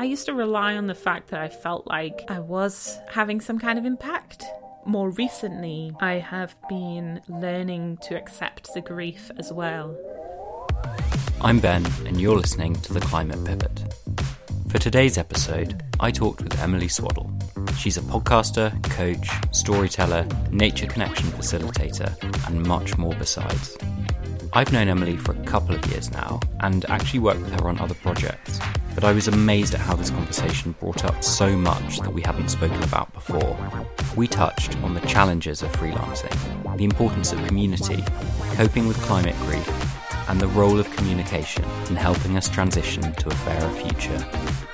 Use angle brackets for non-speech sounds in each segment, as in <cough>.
I used to rely on the fact that I felt like I was having some kind of impact. More recently, I have been learning to accept the grief as well. I'm Ben, and you're listening to The Climate Pivot. For today's episode, I talked with Emily Swaddle. She's a podcaster, coach, storyteller, nature connection facilitator, and much more besides. I've known Emily for a couple of years now and actually worked with her on other projects, but I was amazed at how this conversation brought up so much that we hadn't spoken about before. We touched on the challenges of freelancing, the importance of community, coping with climate grief, and the role of communication in helping us transition to a fairer future.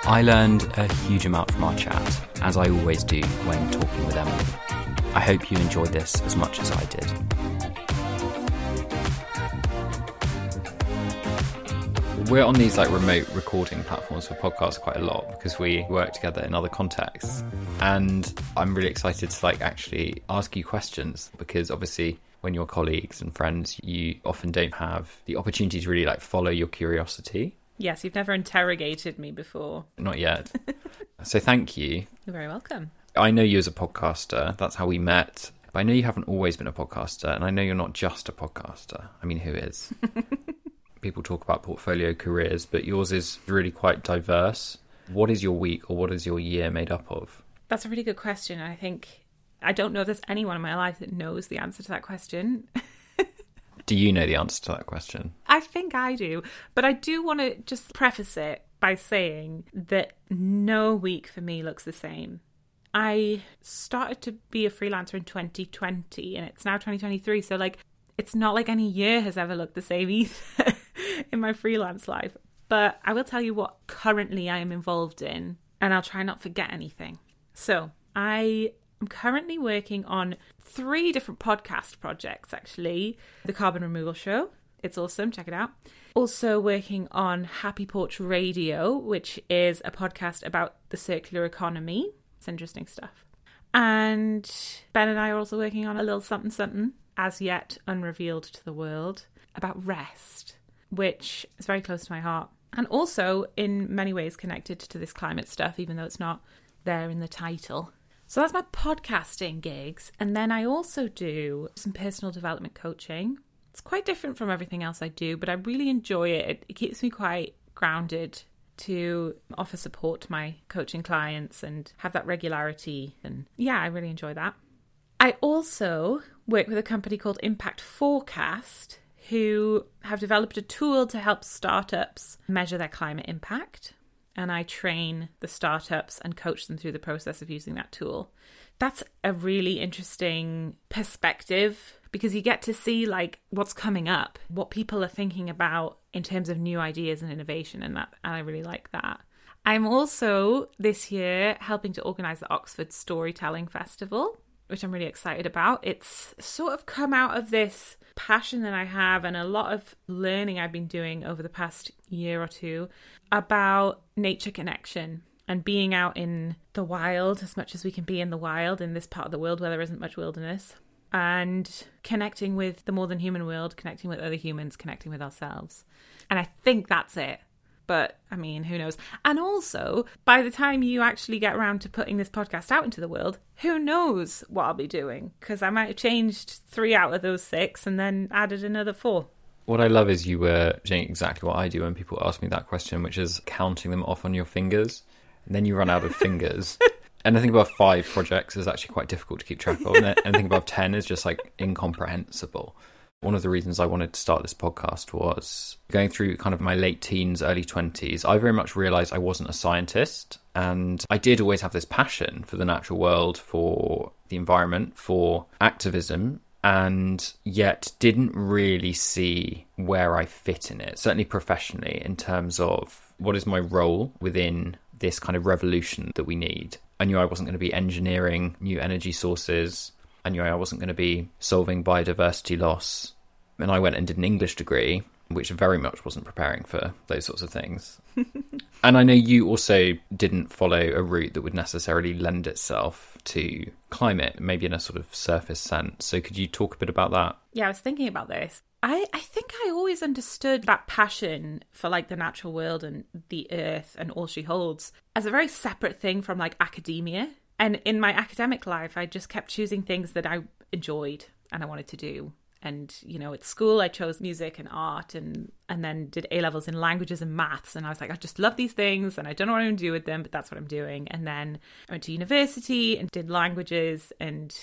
I learned a huge amount from our chat, as I always do when talking with Emily. I hope you enjoyed this as much as I did. We're on these like remote recording platforms for podcasts quite a lot because we work together in other contexts. And i'm really excited to like actually ask you questions because obviously when you're colleagues and friends you often don't have the opportunity to really like follow your curiosity. Yes, you've never interrogated me before. not yet. <laughs> So thank you. You're very welcome. i know you as a podcaster. That's how we met. But i know you haven't always been a podcaster and i know you're not just a podcaster. I mean who is <laughs> people talk about portfolio careers, but yours is really quite diverse. What is your week or what is your year made up of? That's a really good question. I think I don't know if there's anyone in my life that knows the answer to that question. <laughs> Do you know the answer to that question? I think I do. But I do want to just preface it by saying that no week for me looks the same. I started to be a freelancer in 2020 and it's now 2023. So, like, it's not like any year has ever looked the same either <laughs> in my freelance life. But I will tell you what currently I am involved in, and I'll try not forget anything. So, I am currently working on three different podcast projects actually the Carbon Removal Show. It's awesome, check it out. Also, working on Happy Porch Radio, which is a podcast about the circular economy. It's interesting stuff. And Ben and I are also working on a little something something as yet unrevealed to the world about rest, which is very close to my heart. And also, in many ways, connected to this climate stuff, even though it's not there in the title. So that's my podcasting gigs. And then I also do some personal development coaching. It's quite different from everything else I do, but I really enjoy it. It, keeps me quite grounded to offer support to my coaching clients and have that regularity. And yeah, I really enjoy that. I also work with a company called Impact Forecast, who have developed a tool to help startups measure their climate impact. And I train the startups and coach them through the process of using that tool. That's a really interesting perspective because you get to see like what's coming up, what people are thinking about in terms of new ideas and innovation and that and I really like that. I'm also this year helping to organize the Oxford Storytelling Festival which I'm really excited about. It's sort of come out of this passion that I have and a lot of learning I've been doing over the past year or two about nature connection and being out in the wild as much as we can be in the wild in this part of the world where there isn't much wilderness and connecting with the more than human world, connecting with other humans, connecting with ourselves. And I think that's it. But I mean, who knows? And also, by the time you actually get around to putting this podcast out into the world, who knows what I'll be doing? Because I might have changed three out of those six and then added another four. What I love is you uh, were doing exactly what I do when people ask me that question, which is counting them off on your fingers. And then you run out of <laughs> fingers. Anything above five projects is actually quite difficult to keep track of. And anything above 10 is just like incomprehensible. One of the reasons I wanted to start this podcast was going through kind of my late teens, early 20s. I very much realized I wasn't a scientist. And I did always have this passion for the natural world, for the environment, for activism, and yet didn't really see where I fit in it, certainly professionally, in terms of what is my role within this kind of revolution that we need. I knew I wasn't going to be engineering new energy sources. I knew I wasn't going to be solving biodiversity loss. And I went and did an English degree, which very much wasn't preparing for those sorts of things. <laughs> and I know you also didn't follow a route that would necessarily lend itself to climate, maybe in a sort of surface sense. So could you talk a bit about that? Yeah, I was thinking about this. I, I think I always understood that passion for like the natural world and the earth and all she holds as a very separate thing from like academia. And in my academic life, I just kept choosing things that I enjoyed and I wanted to do. And you know, at school, I chose music and art, and and then did A levels in languages and maths. And I was like, I just love these things, and I don't know what I'm going to do with them, but that's what I'm doing. And then I went to university and did languages, and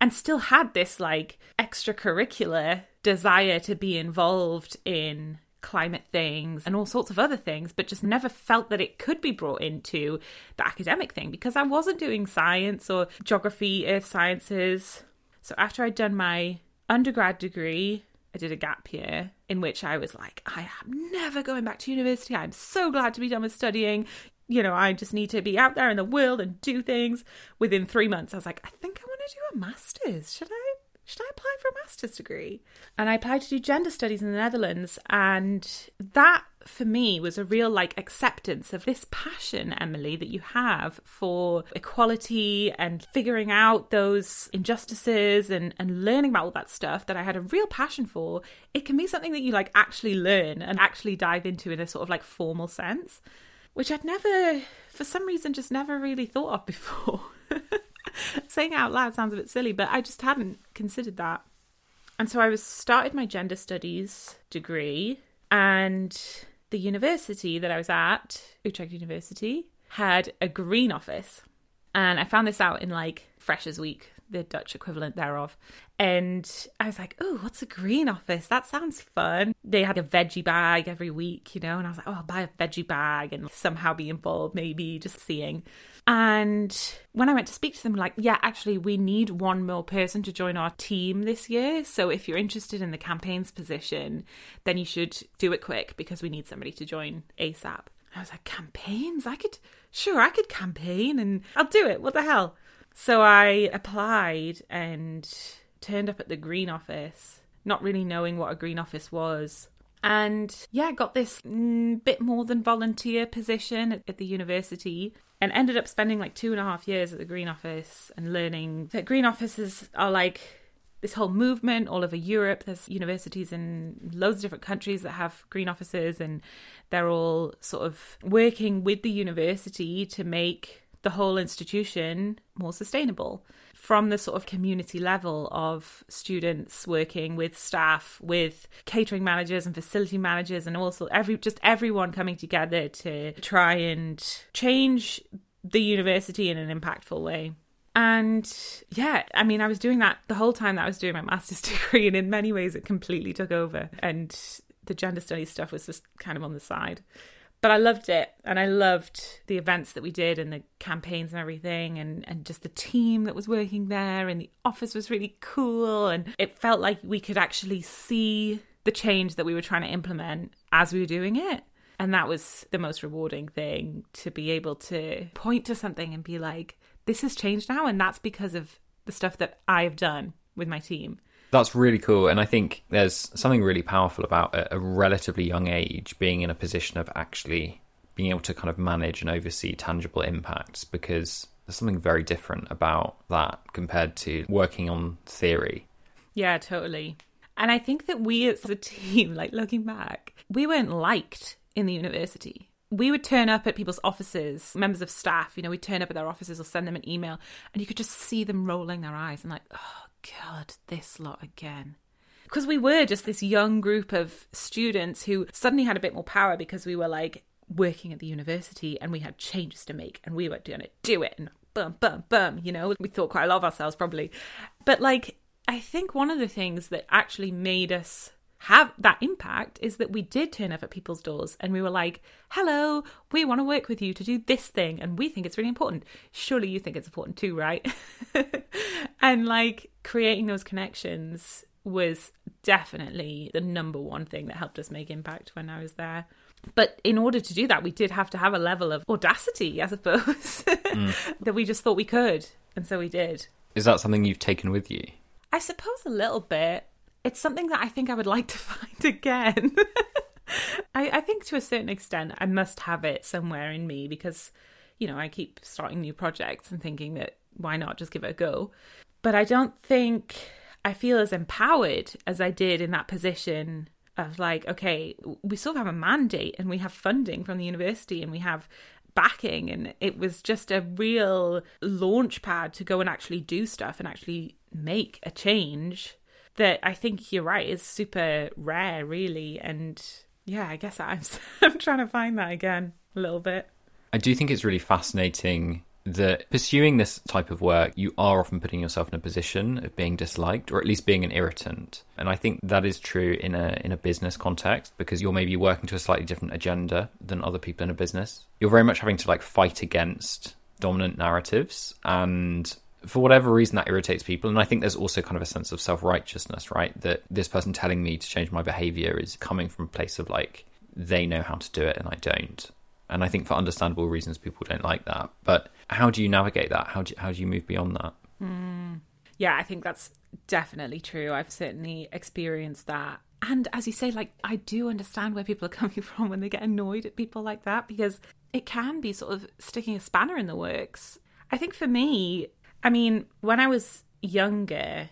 and still had this like extracurricular desire to be involved in climate things and all sorts of other things, but just never felt that it could be brought into the academic thing because I wasn't doing science or geography, earth sciences. So after I'd done my undergrad degree, I did a gap year in which I was like, I am never going back to university. I'm so glad to be done with studying. You know, I just need to be out there in the world and do things. Within three months, I was like, I think I want to do a master's. Should I? Should I apply for a master's degree? And I applied to do gender studies in the Netherlands. And that for me was a real like acceptance of this passion, Emily, that you have for equality and figuring out those injustices and, and learning about all that stuff that I had a real passion for. It can be something that you like actually learn and actually dive into in a sort of like formal sense, which I'd never, for some reason, just never really thought of before. <laughs> <laughs> Saying out loud sounds a bit silly, but I just hadn't considered that. And so I was started my gender studies degree and the university that I was at, Utrecht University, had a green office. And I found this out in like Freshers Week, the Dutch equivalent thereof. And I was like, oh, what's a green office? That sounds fun. They had a veggie bag every week, you know, and I was like, oh, I'll buy a veggie bag and somehow be involved, maybe just seeing. And when I went to speak to them, like, yeah, actually, we need one more person to join our team this year. So if you're interested in the campaigns position, then you should do it quick because we need somebody to join ASAP. I was like, campaigns? I could, sure, I could campaign and I'll do it. What the hell? So I applied and turned up at the Green Office, not really knowing what a Green Office was. And yeah, got this mm, bit more than volunteer position at, at the university and ended up spending like two and a half years at the Green Office and learning that Green Offices are like this whole movement all over Europe. There's universities in loads of different countries that have green offices, and they're all sort of working with the university to make the whole institution more sustainable from the sort of community level of students working with staff, with catering managers and facility managers, and also every just everyone coming together to try and change the university in an impactful way. And yeah, I mean, I was doing that the whole time that I was doing my master's <laughs> degree, and in many ways, it completely took over. And the gender studies stuff was just kind of on the side but I loved it and I loved the events that we did and the campaigns and everything and, and just the team that was working there and the office was really cool and it felt like we could actually see the change that we were trying to implement as we were doing it. And that was the most rewarding thing to be able to point to something and be like, this has changed now. And that's because of the stuff that I've done with my team. That's really cool. And I think there's something really powerful about at a relatively young age being in a position of actually being able to kind of manage and oversee tangible impacts because there's something very different about that compared to working on theory. Yeah, totally. And I think that we as a team, <laughs> like looking back, we weren't liked in the university. We would turn up at people's offices, members of staff, you know, we'd turn up at their offices or send them an email, and you could just see them rolling their eyes and like, oh, God, this lot again. Because we were just this young group of students who suddenly had a bit more power because we were like working at the university and we had changes to make and we were going to do it and bum, bum, bum, you know, we thought quite a lot of ourselves probably. But like, I think one of the things that actually made us have that impact is that we did turn up at people's doors and we were like, hello, we want to work with you to do this thing and we think it's really important. Surely you think it's important too, right? <laughs> and like creating those connections was definitely the number one thing that helped us make impact when I was there. But in order to do that, we did have to have a level of audacity, I suppose, <laughs> mm. that we just thought we could. And so we did. Is that something you've taken with you? I suppose a little bit it's something that I think I would like to <laughs> find again. <laughs> I, I think to a certain extent I must have it somewhere in me because, you know, I keep starting new projects and thinking that why not just give it a go. But I don't think I feel as empowered as I did in that position of like, okay, we still have a mandate and we have funding from the university and we have backing and it was just a real launch pad to go and actually do stuff and actually make a change that I think you're right is super rare really and yeah I guess I'm <laughs> I'm trying to find that again a little bit I do think it's really fascinating that pursuing this type of work, you are often putting yourself in a position of being disliked, or at least being an irritant. And I think that is true in a in a business context because you're maybe working to a slightly different agenda than other people in a business. You're very much having to like fight against dominant narratives and for whatever reason that irritates people and i think there's also kind of a sense of self-righteousness right that this person telling me to change my behavior is coming from a place of like they know how to do it and i don't and I think for understandable reasons, people don't like that. But how do you navigate that? How do you, how do you move beyond that? Mm. Yeah, I think that's definitely true. I've certainly experienced that. And as you say, like, I do understand where people are <laughs> coming from when they get annoyed at people like that because it can be sort of sticking a spanner in the works. I think for me, I mean, when I was younger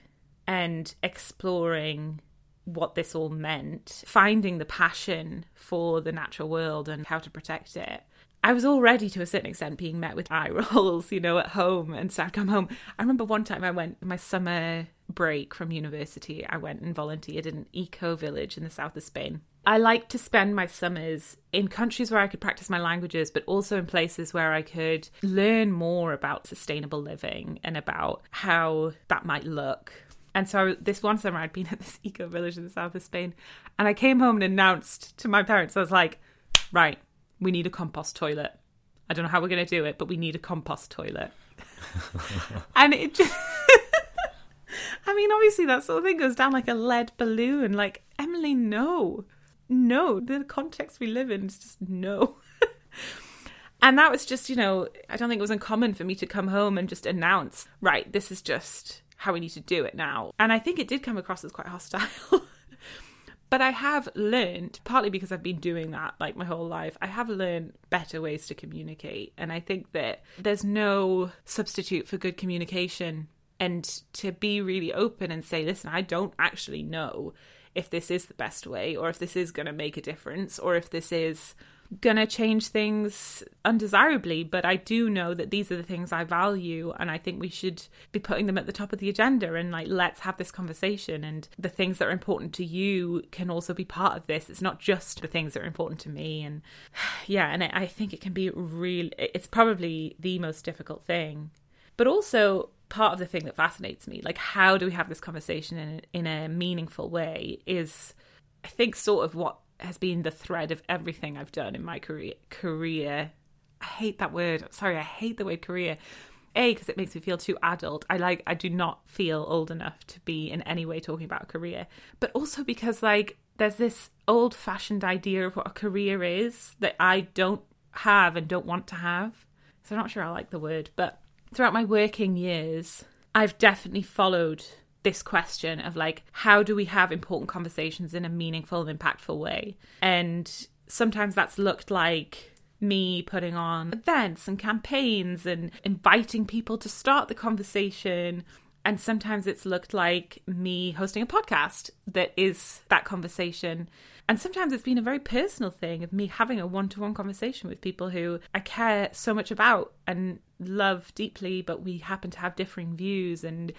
and exploring what this all meant, finding the passion for the natural world and how to protect it. I was already to a certain extent being met with <laughs> eye rolls, you know, at home. And so I'd come home. I remember one time I went my summer break from university, I went and volunteered in an eco village in the south of Spain. I like to spend my summers in countries where I could practice my languages, but also in places where I could learn more about sustainable living and about how that might look and so this one summer, I'd been <laughs> at this eco village in the south of Spain, and I came home and announced to my parents, I was like, right, we need a compost toilet. I don't know how we're going to do it, but we need a compost toilet. <laughs> and it just. <laughs> I mean, obviously, that sort of thing goes down like a lead balloon. Like, Emily, no. No. The context we live in is just no. <laughs> and that was just, you know, I don't think it was uncommon for me to come home and just announce, right, this is just how we need to do it now. And I think it did come across as quite hostile. <laughs> but I have learned, partly because I've been doing that like my whole life, I have learned better ways to communicate. And I think that there's no substitute for good communication and to be really open and say, listen, I don't actually know if this is the best way or if this is going to make a difference or if this is gonna change things undesirably, but I do know that these are the things I value and I think we should be putting them at the top of the agenda and like let's have this conversation and the things that are important to you can also be part of this. It's not just the things that are important to me and <sighs> yeah, and I think it can be really it's probably the most difficult thing. But also part of the thing that fascinates me, like how do we have this conversation in in a meaningful way is I think sort of what has been the thread of everything I've done in my career. Career. I hate that word. Sorry, I hate the word career. A because it makes me feel too adult. I like I do not feel old enough to be in any way talking about a career. But also because like there's this old-fashioned idea of what a career is that I don't have and don't want to have. So I'm not sure I like the word, but throughout my working years, I've definitely followed this question of like how do we have important conversations in a meaningful and impactful way? And sometimes that's looked like me putting on events and campaigns and inviting people to start the conversation. And sometimes it's looked like me hosting a podcast that is that conversation and sometimes it's been a very personal thing of me having a one-to-one conversation with people who I care so much about and love deeply but we happen to have differing views and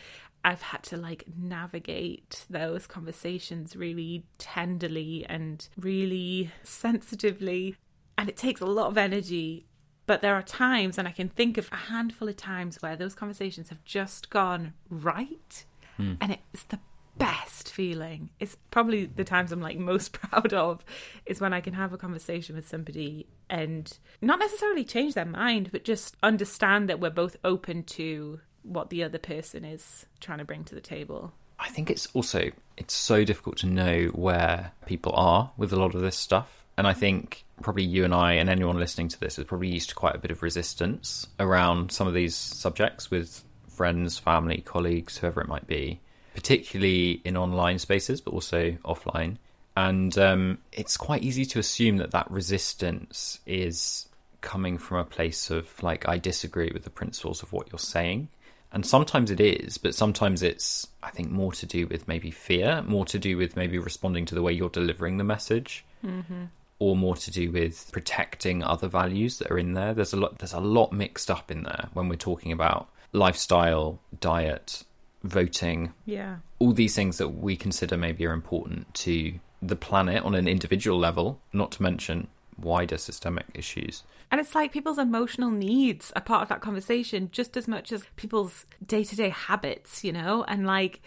I've had to like navigate those conversations really tenderly and really sensitively. And it takes a lot of energy. But there are times, and I can think of a handful of times where those conversations have just gone right. Hmm. And it's the best feeling. It's probably the times I'm like most <laughs> proud of is when I can have a conversation with somebody and not necessarily change their mind, but just understand that we're both open to what the other person is trying to bring to the table. I think it's also it's so difficult to know where people are with a lot of this stuff. And I think probably you and I and anyone listening to this is probably used quite a bit of resistance around some of these subjects with friends, family, colleagues, whoever it might be, particularly in online spaces, but also offline. And um, it's quite easy to assume that that resistance is coming from a place of like, I disagree with the principles of what you're saying And sometimes it is, but sometimes it's, I think, more to do with maybe fear, more to do with maybe responding to the way you're delivering the message, mm-hmm. or more to do with protecting other values that are in there. There's a lot. There's a lot mixed up in there when we're talking about lifestyle, diet, voting, Yeah. all these things that we consider maybe are important to the planet on an individual level, not to mention wider systemic issues. And it's like people's emotional needs are part of that conversation just as much as people's day to day habits, you know? And like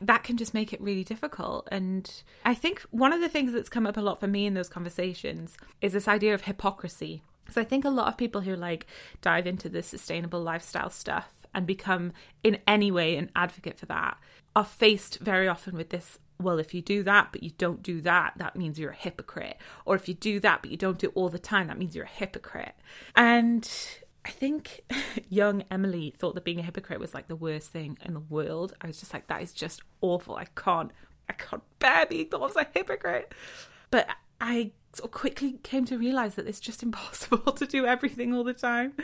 that can just make it really difficult. And I think one of the things that's come up a lot for me in those conversations is this idea of hypocrisy. So I think a lot of people who like dive into this sustainable lifestyle stuff and become in any way an advocate for that are faced very often with this well, if you do that, but you don't do that, that means you're a hypocrite. Or if you do that, but you don't do it all the time, that means you're a hypocrite. And I think <laughs> young Emily thought that being a hypocrite was like the worst thing in the world. I was just like, that is just awful. I can't, I can't bear being thought I was a hypocrite. But I sort of quickly came to realize that it's just <laughs> impossible to do everything all the time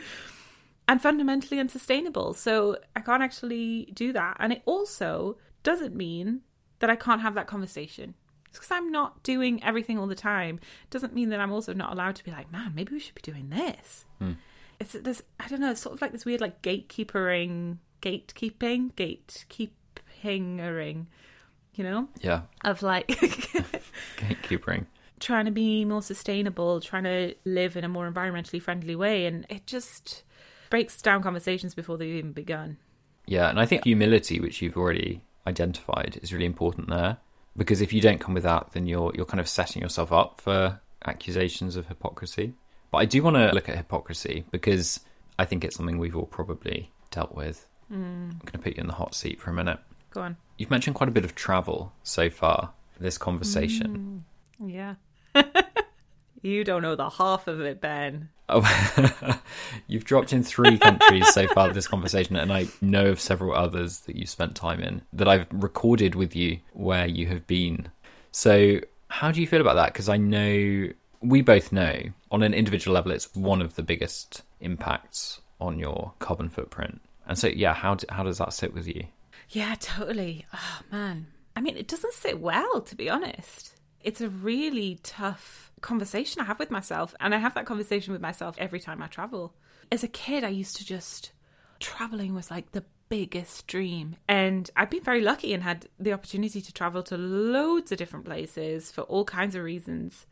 and fundamentally unsustainable. So I can't actually do that. And it also doesn't mean that I can't have that conversation. Because I'm not doing everything all the time doesn't mean that I'm also not allowed to be like, man, maybe we should be doing this. Hmm. It's this, I don't know, it's sort of like this weird like gatekeepering, gatekeeping, gatekeepingering, you know, Yeah, of like <laughs> gatekeepering. trying to be more sustainable, trying to live in a more environmentally friendly way. And it just breaks down conversations before they've even begun. Yeah, and I think humility, which you've already identified, is really important there. Because if you don't come with that, then you're you're kind of setting yourself up for accusations of hypocrisy. But I do want to look at hypocrisy because I think it's something we've all probably dealt with. Hmm. I'm going to put you in the hot seat for a minute. Go on. You've mentioned quite a bit of travel so far this conversation. Hmm. Yeah. <laughs> you don't know the half of it, Ben. Oh, <laughs> you've dropped in three countries so far this conversation, and I know of several others that you've spent time in that I've recorded with you where you have been. So, how do you feel about that? Because I know we both know on an individual level, it's one of the biggest impacts on your carbon footprint. And so, yeah, how do, how does that sit with you? Yeah, totally. Oh, man. I mean, it doesn't sit well, to be honest. It's a really tough conversation I have with myself. And I have that conversation with myself every time I travel. As a kid, I used to just, traveling was like the biggest dream. And I've been very lucky and had the opportunity to travel to loads of different places for all kinds of reasons.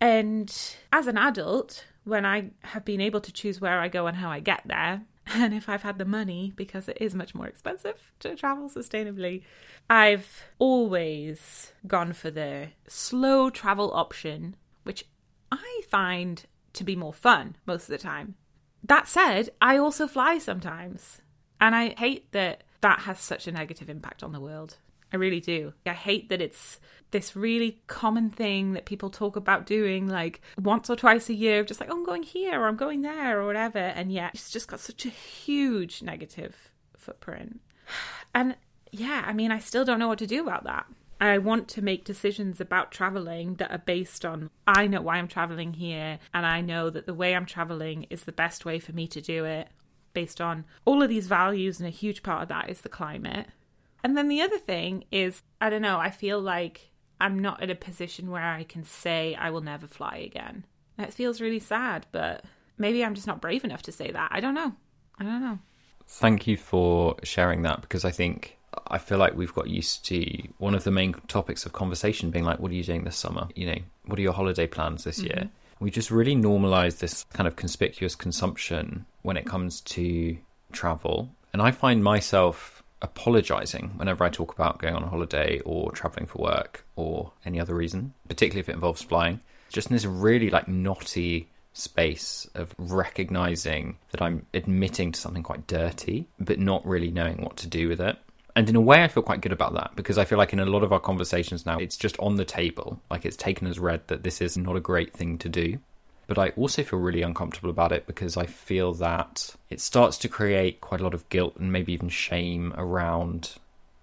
And as an adult, when I have been able to choose where I go and how I get there, <laughs> and if I've had the money, because it is much more expensive to travel sustainably, I've always gone for the slow travel option, which I find to be more fun most of the time. That said, I also fly sometimes, and I hate that that has such a negative impact on the world. I really do. I hate that it's this really common thing that people talk about doing like once or twice a year, just like, oh, I'm going here or I'm going there or whatever. And yet it's just got such a huge negative footprint. And yeah, I mean, I still don't know what to do about that. I want to make decisions about traveling that are based on I know why I'm traveling here, and I know that the way I'm traveling is the best way for me to do it based on all of these values, and a huge part of that is the climate. And then the other thing is, I don't know, I feel like I'm not in a position where I can say I will never fly again. That feels really sad, but maybe I'm just not brave enough to say that. I don't know. I don't know. Thank you for sharing that because I think I feel like we've got used to one of the main topics of conversation being like, what are you doing this summer? You know, what are your holiday plans this year? Mm-hmm. We just really normalize this kind of conspicuous consumption when it comes to travel. And I find myself apologizing whenever I talk about going on a holiday or traveling for work or any other reason, particularly if it involves flying. Just in this really like knotty space of recognizing that I'm admitting to something quite dirty, but not really knowing what to do with it. And in a way, I feel quite good about that because I feel like in a lot of our conversations now, it's just on the table. Like it's taken as read that this is not a great thing to do. But I also feel really uncomfortable about it because I feel that it starts to create quite a lot of guilt and maybe even shame around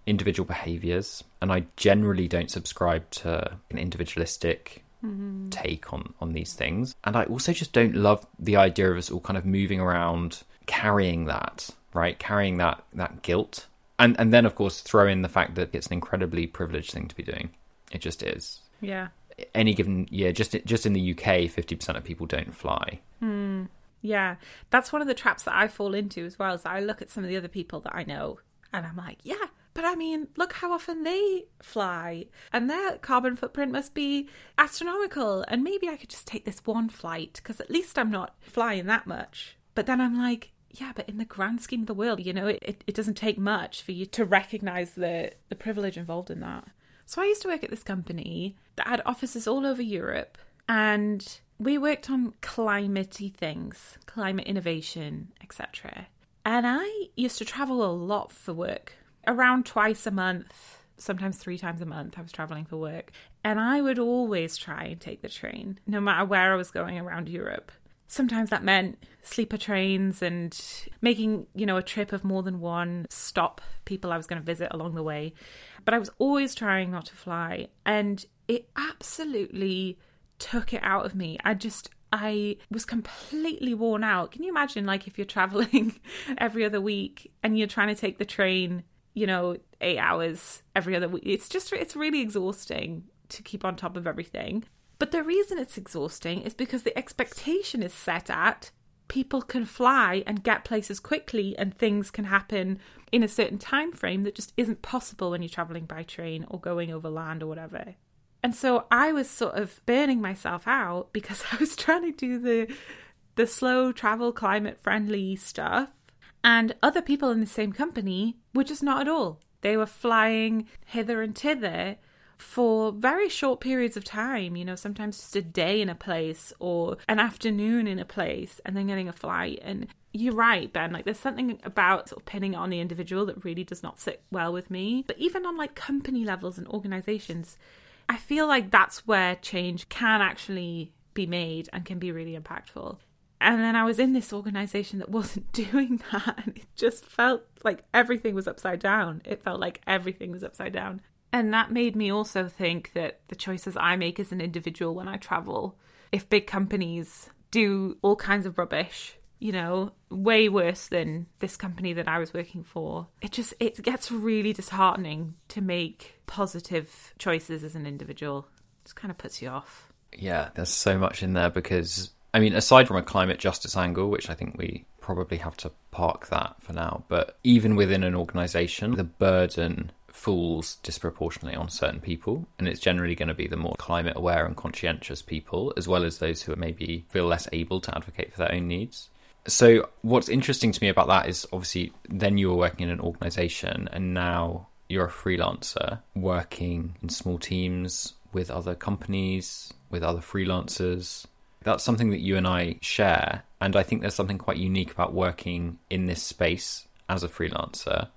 individual behaviors. And I generally don't subscribe to an individualistic mm-hmm. take on on these things. And I also just don't love the idea of us all kind of moving around carrying that, right? Carrying that that guilt. And and then of course throw in the fact that it's an incredibly privileged thing to be doing. It just is. Yeah. Any given year, just just in the UK, fifty percent of people don't fly. Hmm. Yeah. That's one of the traps that I fall into as well. Is I look at some of the other people that I know and I'm like, yeah, but I mean, look how often they fly, and their carbon footprint must be astronomical. And maybe I could just take this one flight because at least I'm not flying that much. But then I'm like, yeah, but in the grand scheme of the world, you know, it, it, it doesn't take much for you to recognize the, the privilege involved in that. So I used to work at this company that had offices all over Europe, and we worked on climatey things, climate innovation, etc. And I used to travel a lot for work, around twice a month, sometimes three times a month. I was traveling for work. And I would always try and take the train, no matter where I was going around Europe. Sometimes that meant sleeper trains and making, you know, a trip of more than one stop people I was going to visit along the way. But I was always trying not to fly. And it absolutely took it out of me. I just I was completely worn out. Can you imagine like if you're traveling <laughs> every other week and you're trying to take the train, you know, 8 hours every other week. It's just it's really exhausting to keep on top of everything. But the reason it's exhausting is because the expectation is set at people can fly and get places quickly and things can happen in a certain time frame that just isn't possible when you're traveling by train or going over land or whatever. And so I was sort of burning myself out because <laughs> I was trying to do the the slow travel climate friendly stuff and other people in the same company were just not at all. They were flying hither and thither for very short periods of time, you know, sometimes just a day in a place or an afternoon in a place and then getting a flight. And you're right, Ben, like there's something about sort of pinning it on the individual that really does not sit well with me. But even on like company levels and organizations, I feel like that's where change can actually be made and can be really impactful. And then I was in this organization that <laughs> wasn't doing that. And it just felt like everything was upside down. It felt like everything was upside down. And that made me also think that the choices I make as an individual when I travel, if big companies do all kinds of rubbish, you know, way worse than this company that I was working for, it just it gets really disheartening to make positive choices as an individual. It just kind of puts you off. Yeah, there's so much in there because I mean, aside from a climate justice angle, which I think we probably have to park that for now, but even within an organization, the burden falls disproportionately on certain people, and it's generally going to be the more climate aware and conscientious people, as well as those who maybe feel less able to advocate for their own needs. So, what's interesting to me about that is obviously then you were working in an organization, and now you're a freelancer working in small teams with other companies, with other freelancers. That's something that you and I share, and I think there's something quite unique about working in this space as a freelancer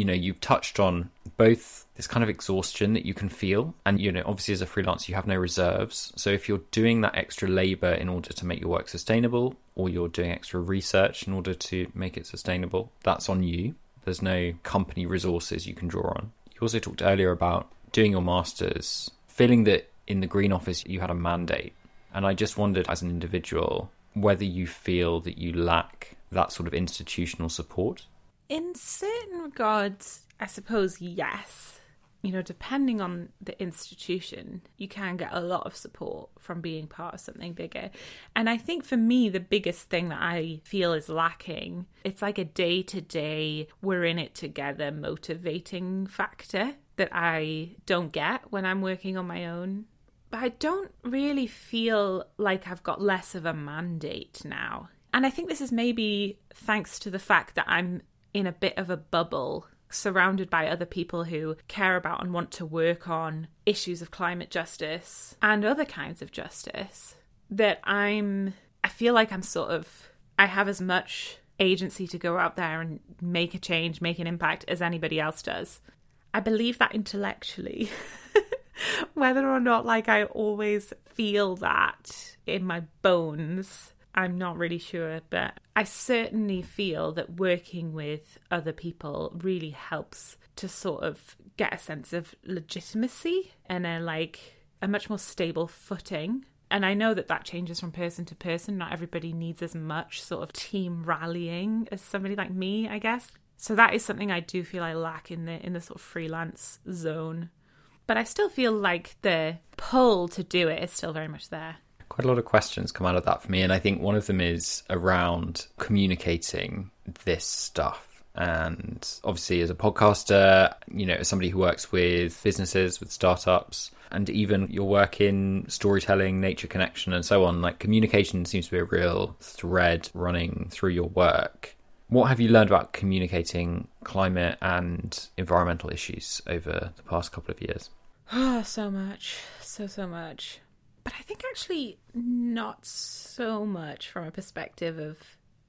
you know, you've touched on both this kind of exhaustion that you can feel, and you know, obviously as a freelancer, you have no reserves. So if you're doing that extra labor in order to make your work sustainable, or you're doing extra research in order to make it sustainable, that's on you. There's no company resources you can draw on. You also talked earlier about doing your masters, feeling that in the Green Office you had a mandate. And I just wondered, as an individual, whether you feel that you lack that sort of institutional support in certain regards, I suppose yes. You know, depending on the institution, you can get a lot of support from being part of something bigger. And I think for me, the biggest thing that I feel is lacking, it's like a day to day, we're in it together motivating factor that I don't get when I'm working on my own. But I don't really feel like I've got less of a mandate now. And I think this is maybe thanks to the fact that I'm in a bit of a bubble surrounded by other people who care about and want to work on issues of climate justice and other kinds of justice that I'm I feel like I'm sort of I have as much agency to go out there and make a change, make an impact as anybody else does. I believe that intellectually. <laughs> Whether or not like I always feel that in my bones I'm not really sure, but I certainly feel that working with other people really helps to sort of get a sense of legitimacy and a like a much more stable footing. And I know that that changes from person to person. Not everybody needs as much sort of team rallying as somebody like me, I guess. So that is something I do feel I lack in the in the sort of freelance zone. But I still feel like the pull to do it is still very much there. Quite a lot of questions come out of that for me, and I think one of them is around communicating this stuff. And obviously, as a podcaster, you know, as somebody who works with businesses, with startups, and even your work in storytelling, nature connection, and so on, like communication seems to be a real thread running through your work. What have you learned about communicating climate and environmental issues over the past couple of years? <sighs> So much. So, so much. But I think actually not so much from a perspective of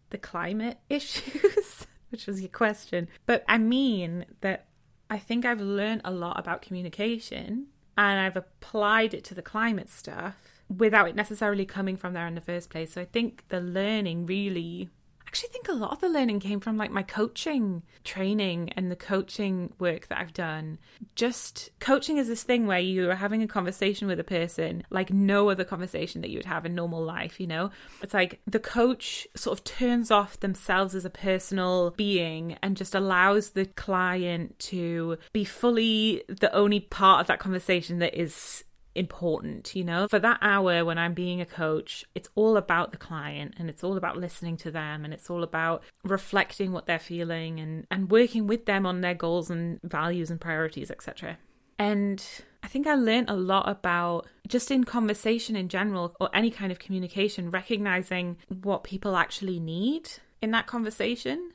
the climate <laughs> issues, which was your question. But I mean that I think I've learned a lot about communication and I've applied it to the climate stuff without it necessarily coming from there in the first place. So I think the learning really actually think a lot of the learning came from like my coaching training and the coaching work that I've done. Just coaching is this thing where you are having a conversation with a person like no other conversation that you would have in normal life, you know? It's like the coach sort of turns off themselves as a personal being and just allows the client to be fully the only part of that conversation that is important, you know? For that hour when I'm being a coach, it's all about the client and it's all about listening to them and it's all about reflecting what they're feeling and and working with them on their goals and values and priorities, etc. And I think I learned a lot about just in conversation in general or any kind of communication, recognizing what people actually need in that conversation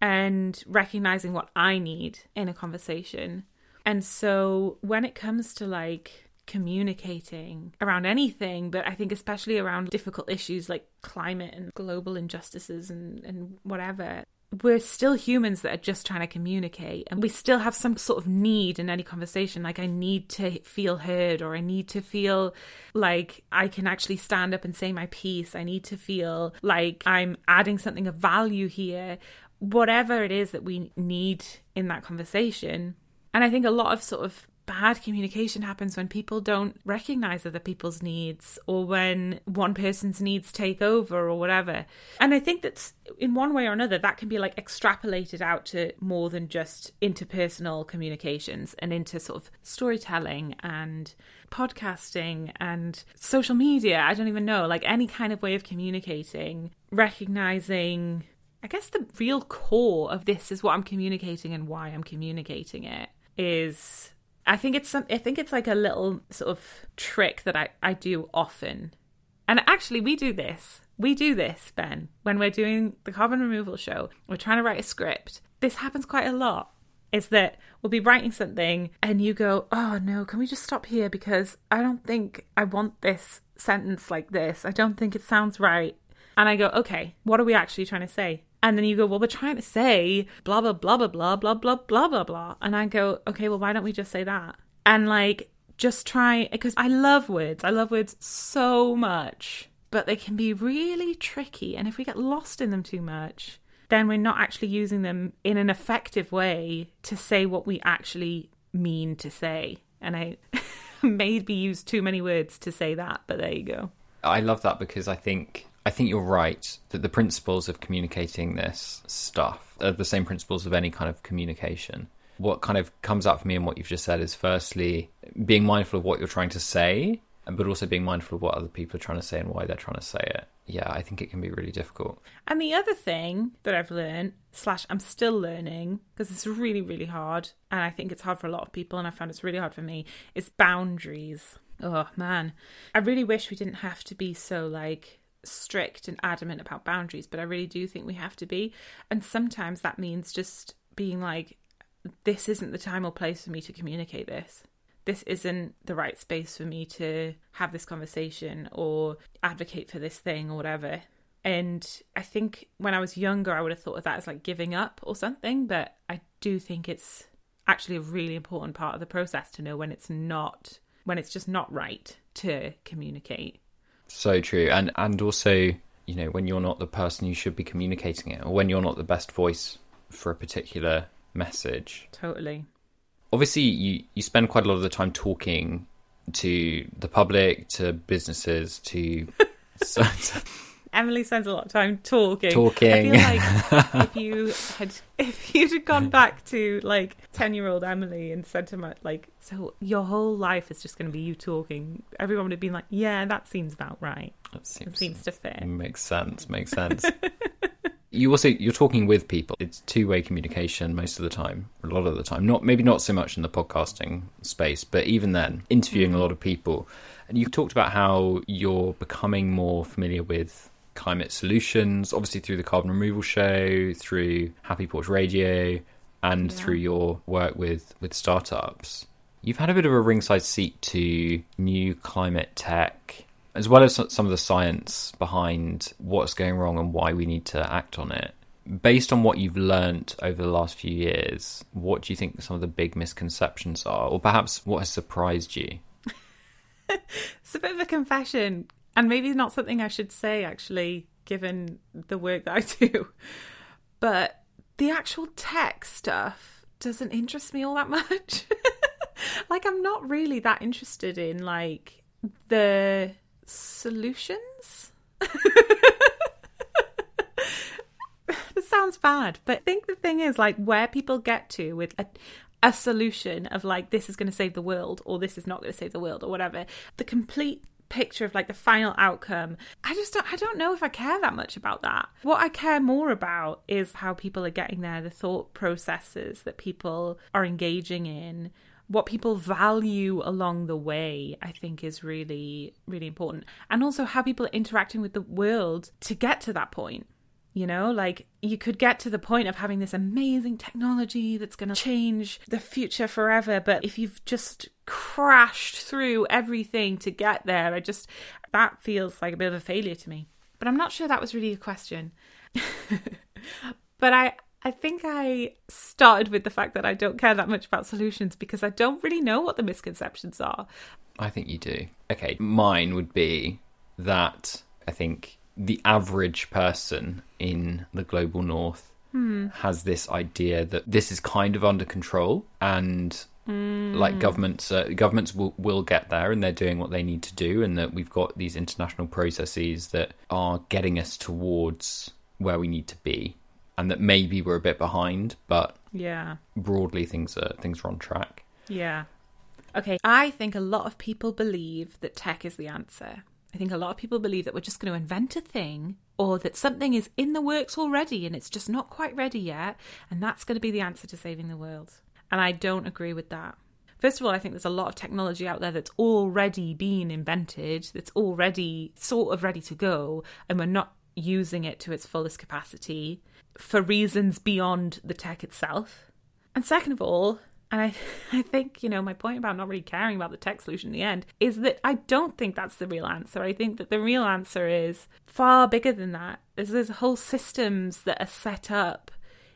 and recognizing what I need in a conversation. And so when it comes to like communicating around anything, but I think especially around difficult issues like climate and global injustices and, and whatever. We're still humans that are just trying to communicate, and we still have some sort of need in any conversation. Like, I need to feel heard, or I need to feel like I can actually stand up and say my piece. I need to feel like I'm adding something of value here, whatever it is that we need in that conversation. And I think a lot of sort of bad communication happens when people don't recognize other people's needs or when one person's needs take over or whatever. And I think that's in one way or another, that can be like extrapolated out to more than just interpersonal communications and into sort of storytelling and podcasting and social media. I don't even know, like any kind of way of communicating, recognizing. I guess the real core of this is what I'm communicating and why I'm communicating it is I think it's some, I think it's like a little sort of trick that I, I do often. And actually we do this. We do this, Ben, when we're doing the carbon removal show. We're trying to write a script. This happens quite a lot. Is that we'll be writing something and you go, "Oh no, can we just stop here because I don't think I want this sentence like this. I don't think it sounds right." And I go, "Okay, what are we actually trying to say?" And then you go, well, we're trying to say blah, blah, blah, blah, blah, blah, blah, blah, blah, blah. And I go, okay, well, why don't we just say that? And like, just try, because I love words. I love words so much, but they can be really tricky. And if we get lost in them too much, then we're not actually using them in an effective way to say what we actually mean to say. And I <laughs> maybe use too many words to say that, but there you go. I love that because I think I think you're right that the principles of communicating this stuff are the same principles of any kind of communication. What kind of comes out for me and what you've just said is firstly being mindful of what you're trying to say, but also being mindful of what other people are trying to say and why they're trying to say it. Yeah, I think it can be really difficult. And the other thing that I've learned, slash, I'm still learning, because it's really, really hard, and I think it's hard for a lot of people, and I found it's really hard for me, is boundaries. Oh man, I really wish we didn't have to be so like strict and adamant about boundaries, but I really do think we have to be. And sometimes that means just being like, this isn't the time or place for me to communicate this. This isn't the right space for me to have this conversation or advocate for this thing or whatever. And I think when I was younger, I would have thought of that as like giving up or something, but I do think it's actually a really important part of the process to know when it's not, when it's just not right to communicate. So true. And and also, you know, when you're not the person you should be communicating it or when you're not the best voice for a particular message. Totally. Obviously, you you spend quite a lot of the time talking to the public, to businesses, to. <laughs> Emily spends a lot of time talking. Talking. I feel like <laughs> if you had if you'd have gone back to like ten year old Emily and said to her like, so your whole life is just going to be you talking, everyone would have been like, yeah, that seems about right. that It seems, seems to fit. makes sense. Makes sense. <laughs> you also you're talking with people. It's two way communication most of the time, a lot of the time. Not maybe not so much in the podcasting space, but even then, interviewing a mm. lot of people. And you've talked about how you're becoming more familiar with climate solutions, obviously through the carbon removal show, through Happy Porch Radio, and Yeah. through your work with with startups. You've had a bit of a ringside seat to new climate tech, as well as some of the science behind what's going wrong and why we need to act on it. Based on what you've learnt over the last few years, what do you think some of the big misconceptions are, or perhaps what has surprised you? <laughs> It's a bit of a confession, and maybe not something I should say actually, given the work that I <laughs> do. But the actual tech stuff doesn't interest me all that <laughs> much. like I'm not really that interested in like the solutions. <laughs> this sounds bad, but I think the thing is like where people get to with a, a solution of like this is going to save the world or this is not going to save the world or whatever. The complete picture of like the final outcome. I just don't I don't know if I care that much about that. What I care more about is how people are getting there, the thought processes that people are engaging in. What people value along the way, I think, is really, really important. And also how people are interacting with the world to get to that point. You know, like you could get to the point of having this amazing technology that's going to change the future forever. But if you've just crashed through everything to get there, I just, that feels like a bit of a failure to me. But I'm not sure that was really a question. <laughs> but I, I think I started with the fact that I don't care that much about solutions because I don't really know what the misconceptions are. I think you do. Okay, mine would be that I think the average person in the global north has this idea that this is kind of under control and like governments uh, governments will, will get there and they're doing what they need to do and that we've got these international processes that are getting us towards where we need to be and that maybe we're a bit behind but Yeah. broadly things are things are on track Yeah. Okay, I think a lot of people believe that tech is the answer. I think a lot of people believe that we're just going to invent a thing or that something is in the works already and it's just not quite ready yet, and that's going to be the answer to saving the world. And I don't agree with that. First of all, I think there's a lot of technology out there that's already been invented, that's already sort of ready to go, and we're not using it to its fullest capacity for reasons beyond the tech itself. And second of all, and I, <laughs> I think, you know, my point about not really caring about the tech solution in the end is that I don't think that's the real answer. I think that the real answer is far bigger than that. There's, there's whole systems that are set up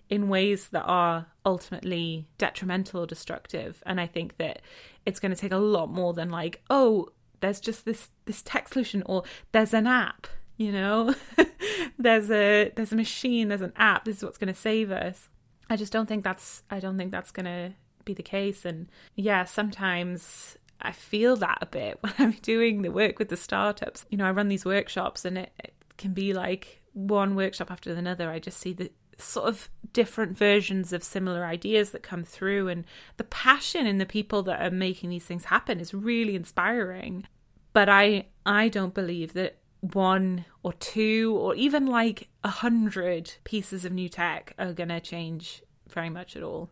in ways that are ultimately detrimental or destructive. And I think that it's going to take a lot more than like, oh, there's just this this tech solution or there's an app, you know? <laughs> there's a there's a machine, there's an app, this is what's going to save us. I just don't think that's I don't think that's going to be the case and yeah, sometimes I feel that a bit <laughs> when I'm doing the work with the startups. You know, I run these workshops and it, it can be like one workshop after another. I just see the sort of different versions of similar ideas that come through and the passion in the people that are making these things happen is really inspiring. But I I don't believe that one or two or even like a hundred pieces of new tech are gonna change very much at all.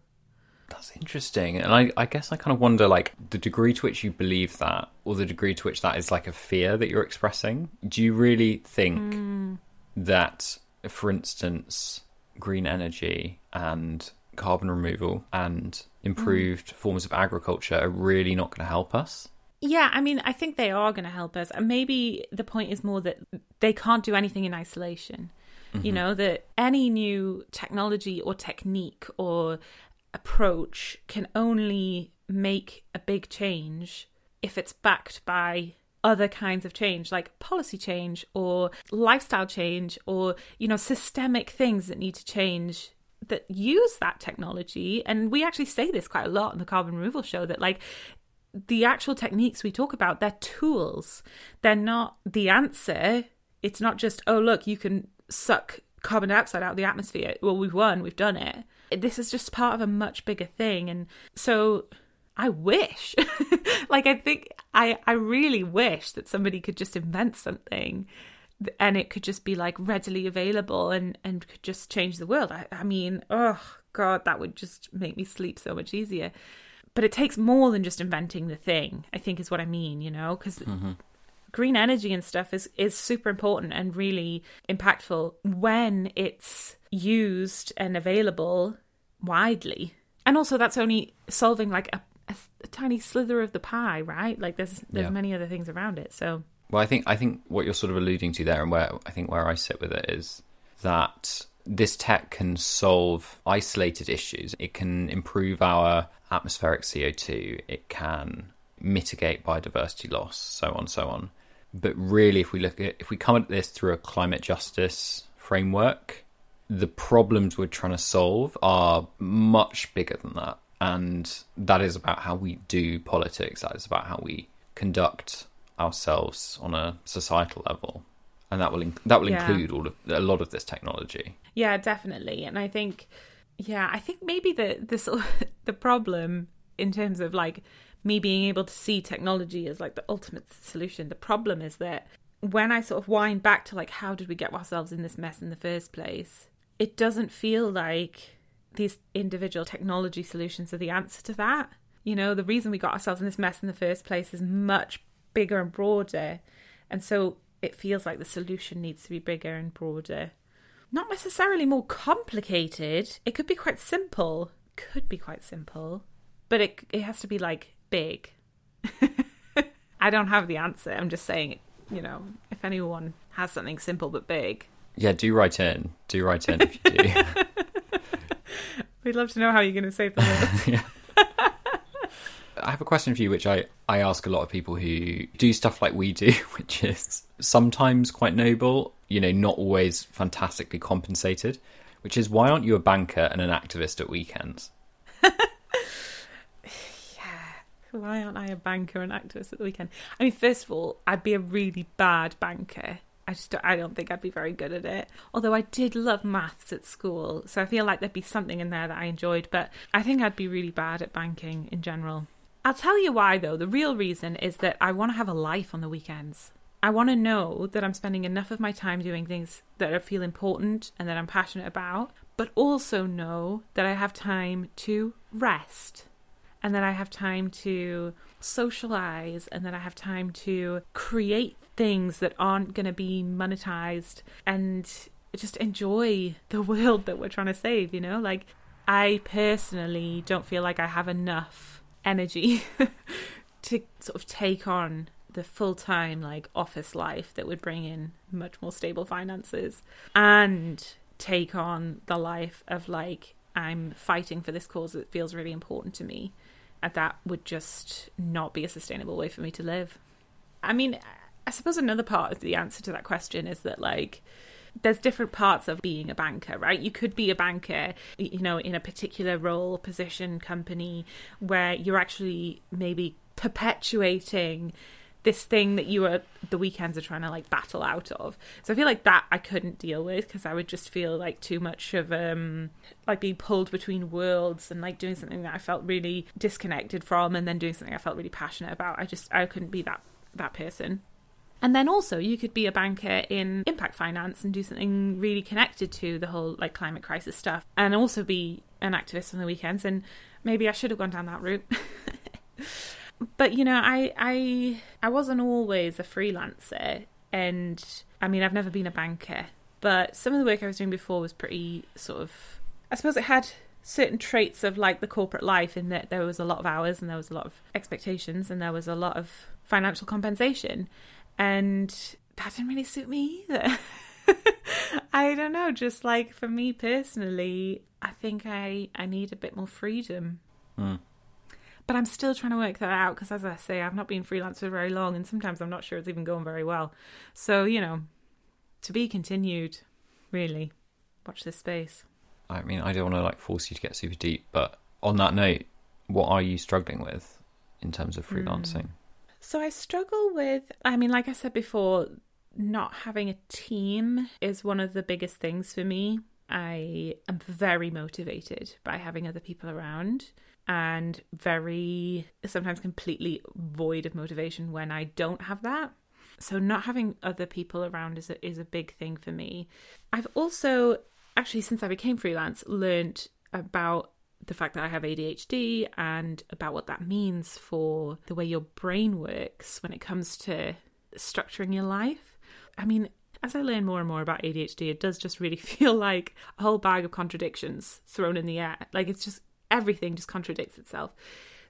That's interesting. And I, I guess I kind of wonder, like, the degree to which you believe that, or the degree to which that is like a fear that you're expressing. Do you really think hmm. that, for instance, green energy and carbon removal and improved hmm. forms of agriculture are really not going to help us? Yeah, I mean, I think they are going to help us. And maybe the point is more that they can't do anything in isolation. You mm-hmm. know, that any new technology or technique or approach can only make a big change if it's backed by other kinds of change like policy change or lifestyle change or you know systemic things that need to change that use that technology and we actually say this quite a lot in the carbon removal show that like the actual techniques we talk about, they're tools. They're not the answer. It's not just, oh, look, you can suck carbon dioxide out of the atmosphere. Well, we've won, we've done it. This is just part of a much bigger thing. And so I wish, <laughs> like, I think, I, I really wish that somebody could just invent something and it could just be like readily available and, and could just change the world. I, I mean, oh, God, that would just make me sleep so much easier. But it takes more than just inventing the thing, I think is what I mean, you know, because mm-hmm. Green energy and stuff is, is super important and really impactful when it's used and available widely. And also, that's only solving like a, a, a tiny slither of the pie, right? Like there's there's yeah. many other things around it. So, well, I think I think what you're sort of alluding to there, and where I think where I sit with it is that this tech can solve isolated issues. It can improve our atmospheric CO2. It can mitigate biodiversity loss, so on, so on. But really, if we look at if we come at this through a climate justice framework, the problems we're trying to solve are much bigger than that, and that is about how we do politics. That is about how we conduct ourselves on a societal level and that will in- that will yeah. include all of a lot of this technology. Yeah, definitely. And I think, yeah, I think maybe the the <laughs> the problem in terms of like me being able to see technology as like the ultimate solution. The problem is that when I sort of wind back to like how did we get ourselves in this mess in the first place, it doesn't feel like these individual technology solutions are the answer to that. You know, the reason we got ourselves in this mess in the first place is much bigger and broader. And so it feels like the solution needs to be bigger and broader. Not necessarily more complicated. It could be quite simple. Could be quite simple. But it it has to be like big. <laughs> I don't have the answer. I'm just saying, you know, if anyone has something simple but big. Yeah, do write in. Do write in if you do. <laughs> We'd love to know how you're going to save the world. I have a question for you, which I, I ask a lot of people who do stuff like we do, <laughs> which is sometimes quite noble, you know, not always fantastically compensated, which is why aren't you a banker and an activist at weekends? yeah. Why aren't I a banker and activist at the weekend? I mean, first of all, I'd be a really bad banker. I just don't, I don't think I'd be very good at it. Although I did love maths at school, so I feel like there'd be something in there that I enjoyed. But I think I'd be really bad at banking in general. I'll tell you why, though. The real reason is that I want to have a life on the weekends. I want to know that I'm spending enough of my time doing things that I feel important and that I'm passionate about, but also know that I have time to rest and that I have time to socialize and that I have time to create things that aren't going to be monetized and just enjoy the <laughs> world that we're trying to save, you know? Like, I personally don't feel like I have enough energy <laughs> to sort of take on the full time like office life that would bring in much more stable finances and take on the life of like I'm fighting for this cause that feels really important to me. That would just not be a sustainable way for me to live. I mean, I suppose another part of the answer to that question is that like there's different parts of being a banker, right? You could be a banker, you know, in a particular role, position, company where you're actually maybe perpetuating this thing that you were the weekends are trying to like battle out of. So I feel like that I couldn't deal with because I would just feel like too much of um like being pulled between worlds and like doing something that I felt really disconnected from and then doing something I felt really passionate about. I just I couldn't be that that person. And then also, you could be a banker in impact finance and do something really connected to the whole like climate crisis stuff, and also be an activist on the weekends. And maybe I should have gone down that route. <laughs> but you know, I I I wasn't always a freelancer, and I mean, I've never been a banker. But some of the work I was doing before was pretty sort of, I suppose it had certain traits of like the corporate life in that there was a lot of hours and there was a lot of expectations and there was a lot of financial compensation and that didn't really suit me either. <laughs> I don't know, just like for me personally, I think I I need a bit more freedom. Mm. But I'm still trying to work that out because, as I say, I've not been freelance for very long, and sometimes I'm not sure it's even going very well. So you know, to be continued. Really, watch this space. I mean, I don't want to like force you to get super deep, but on that note, what are you struggling with? in terms of hmm. freelancing? So I struggle with, I mean, like I said before, not having a team is one of the biggest things for me. I am very motivated by having other people around and very sometimes completely void of motivation when I don't have that. So not having other people around is a, is a big thing for me. I've also actually since I became freelance learned about the fact that I have ADHD and about what that means for the way your brain works when it comes to structuring your life. I mean, as I learn more and more about ADHD, it does just really <laughs> feel like a whole bag of contradictions thrown in the air. Like it's just everything just contradicts itself.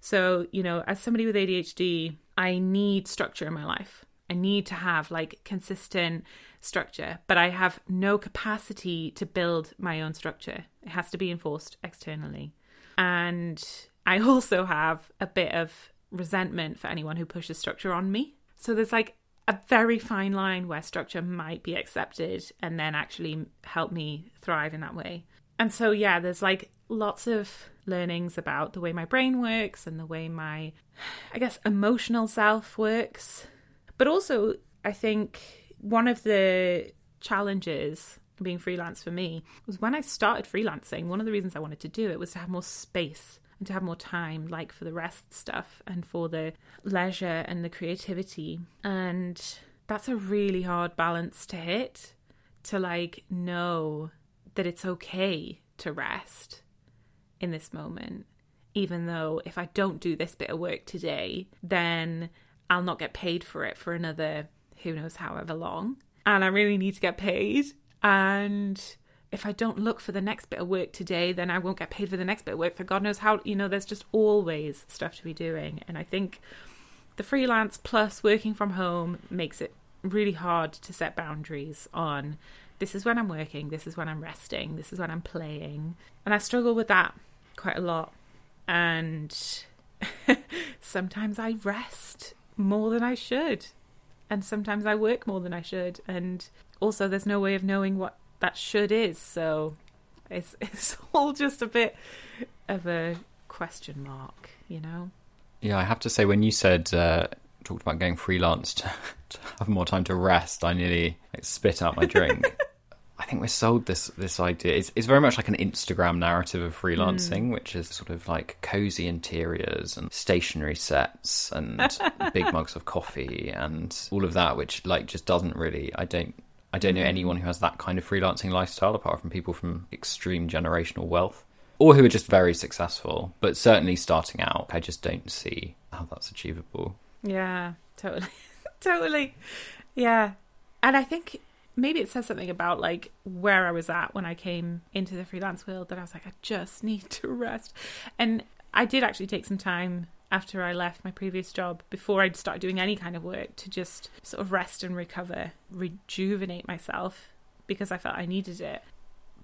So, you know, as somebody with ADHD, I need structure in my life. I need to have like consistent structure, but I have no capacity to build my own structure. It has to be enforced externally. And I <laughs> also have a bit of resentment for anyone who pushes structure on me. So there's like a very fine line where structure might be accepted and then actually help me thrive in that way. And so, yeah, there's like lots of learnings about the way my brain works and the way my, I guess, emotional self works. But also, I think one of the challenges being freelance for me was when I started freelancing, one of the reasons I wanted to do it was to have more space and to have more time, like for the rest stuff and for the leisure and the creativity. And that's a really hard balance to hit to like know that it's okay to rest in this moment. Even though if I don't do this bit of work today, then I'll not get paid for it for another who knows however long. And I really need to get paid. And if I don't look for the next bit of work today, then I won't get paid for the next bit of work for God knows how. You know, there's just always stuff to be doing. And I think the freelance plus working from home makes it really hard to set boundaries on this is when I'm working, this is when I'm resting, this is when I'm playing. And I struggle with that quite a lot. And <laughs> sometimes I rest more than I should. And sometimes I work more than I should. And also, there's no way of knowing what that should is. So it's <laughs> it's all just a bit of a question mark, you know. Yeah, I have to say when you said uh, talked about going freelance to, <laughs> to, have more time to rest, I nearly like, spit out my drink. I think we're sold this this idea. It's, it's very much like an Instagram narrative of freelancing, mm. which is sort of like cozy interiors and stationary sets and <laughs> big mugs of coffee and all of that, which like just doesn't really. I don't I don't know anyone who has that kind of freelancing lifestyle apart from people from extreme generational wealth or who are just very successful. But certainly starting out, I just don't see how that's achievable. Yeah, totally. <laughs> totally. Yeah. And I think maybe it says something about like where I was at when I came into the freelance world that I was like, I just <laughs> need to rest. And I did actually take some time after I left my previous job, before I'd start doing any kind of work, to just sort of rest and recover, rejuvenate myself because I felt I needed it.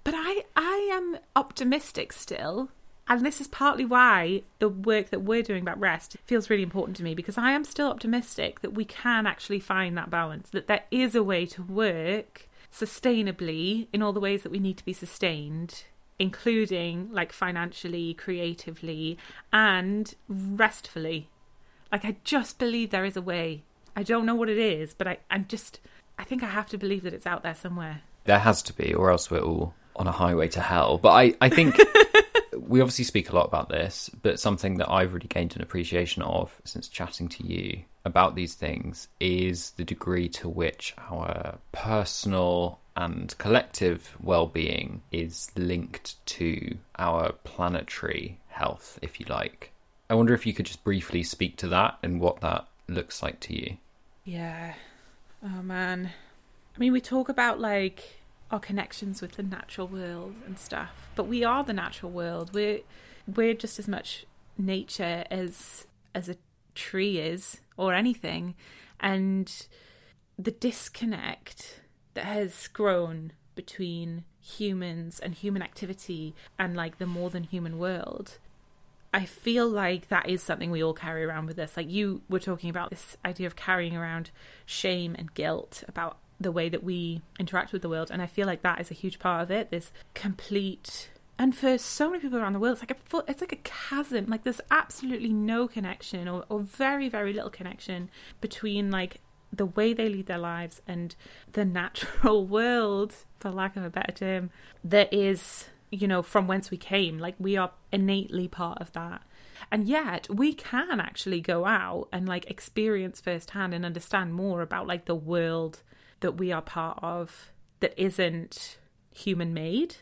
But I, I am optimistic still. And this is partly why the work that we're doing about rest feels really important to me because I am still optimistic that we can actually find that balance, that there is a way to work sustainably in all the ways that we need to be sustained including like financially, creatively, and restfully. Like, I just believe there is a way. I don't know what it is, but I, I'm just, I think I have to believe that it's out there somewhere. There has to be, or else we're all on a highway to hell. But I, I think <laughs> we obviously speak a lot about this, but something that I've really gained an appreciation of since chatting to you about these things is the degree to which our personal and collective well being is linked to our planetary health, if you like. I wonder if you could just briefly speak to that and what that looks like to you. Yeah. Oh man. I mean, we talk about like our connections with the natural world and stuff, but we are the natural world. We're we're just as much nature as as a tree is or anything, and the disconnect that has grown between humans and human activity and like the more than human world I feel like that is something we all carry around with us. Like you were talking about this idea of carrying around shame and guilt about the way that we interact with the world. And I feel like that is a huge part of it this complete And for so many people around the world, it's like a it's like a chasm. Like there's absolutely no connection, or, or very very little connection between like the way they lead their lives and the natural <laughs> world, for lack of a better term, that is you know from whence we came. Like we are innately part of that. And yet we can actually go out and like experience firsthand and understand more about like the world that we are part of that isn't human made.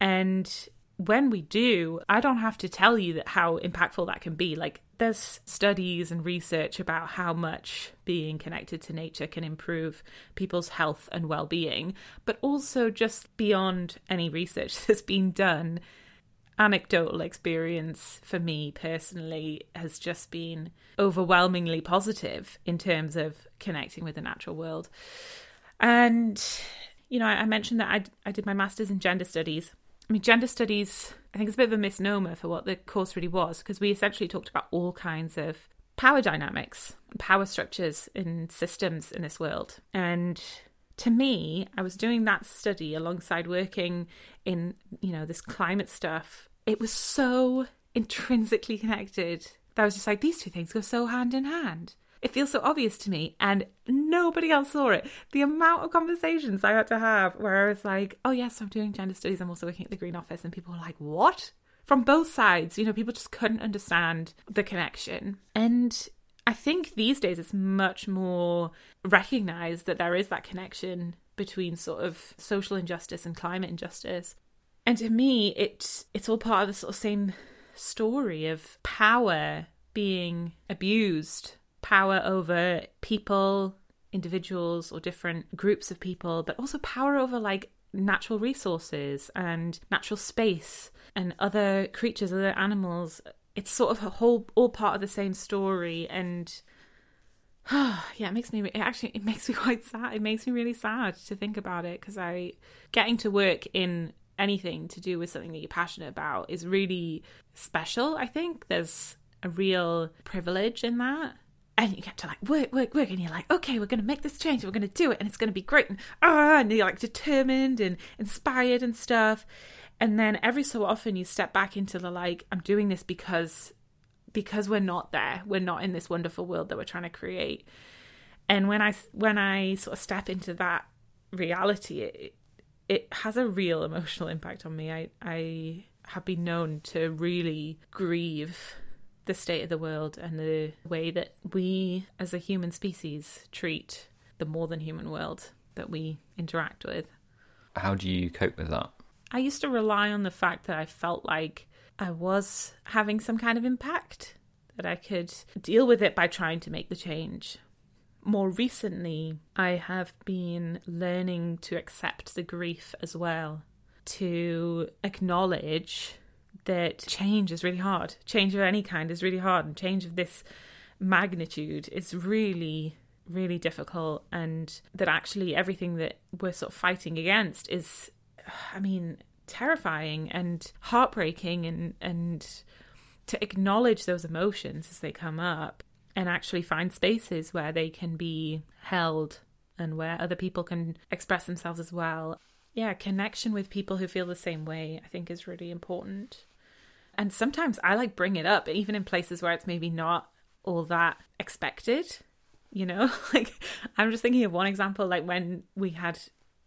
And when we do, I don't have to tell you that how impactful that can be. Like there's studies and research about how much being connected to nature can improve people's health and well-being, but also just beyond any research <laughs> that's been done, anecdotal experience for me personally has just been overwhelmingly positive in terms of connecting with the natural world. And you know, I, mentioned that I I did my masters in gender studies. I mean, gender studies, I think it's a bit of a misnomer for what the course really was because we essentially talked about all kinds of power dynamics, power structures in systems in this world. And to me, I was doing that study alongside working in, you know, this climate stuff. It was so intrinsically connected that I was just like, these two things go so hand in hand. It feels so obvious to me, and nobody else saw it. The amount of conversations I had to have where I was like, oh, yes, I'm doing gender studies, I'm also working at the Green Office, and people were like, what? From both sides, you know, people just couldn't understand the connection. And I think these days it's much more recognized that there is that connection between sort of social injustice and climate injustice. And to me, it's it's all part of the sort of same story of power being abused power over people, individuals, or different groups of people, but also power over like natural resources and natural space and other creatures, other animals. It's sort of a whole, all part of the same story. And <sighs> yeah, it makes me, it actually, it makes me <laughs> quite sad. It makes me really sad to think about it because I, getting to work in anything to do with something that you're passionate about is really special. I think there's a real privilege in that and you get to like work, work, work, and you're like, okay, we're going to make this change, we're going to do it, and it's going to be great, and ah, and you're like determined and inspired and stuff. And then every so often you step back into the like, I'm doing this because because we're not there, we're not in this wonderful world that we're trying to create. And when I when I sort of step into that reality, it it has a real emotional impact on me. I I have been known to really grieve the state of the world and the way that we as a human species treat the more than human world that we interact with. How do you cope with that? I used to rely on the fact that I felt like I was having some kind of impact, that I could deal with it by trying to make the change. More recently, I have been learning to accept the grief as well, to acknowledge that change is really hard. Change of any kind is really hard, and change of this magnitude is really, really difficult. And that actually everything that we're sort of fighting against is, I mean, terrifying and heartbreaking, and and to acknowledge those emotions as they come up and actually find spaces where they can be held and where other people can express themselves as well. Yeah, connection with people who feel the same way, I think, is really important and sometimes I like bring it up, even in places where it's maybe not all that expected. You know, <laughs> like I'm just thinking of one example, like when we had,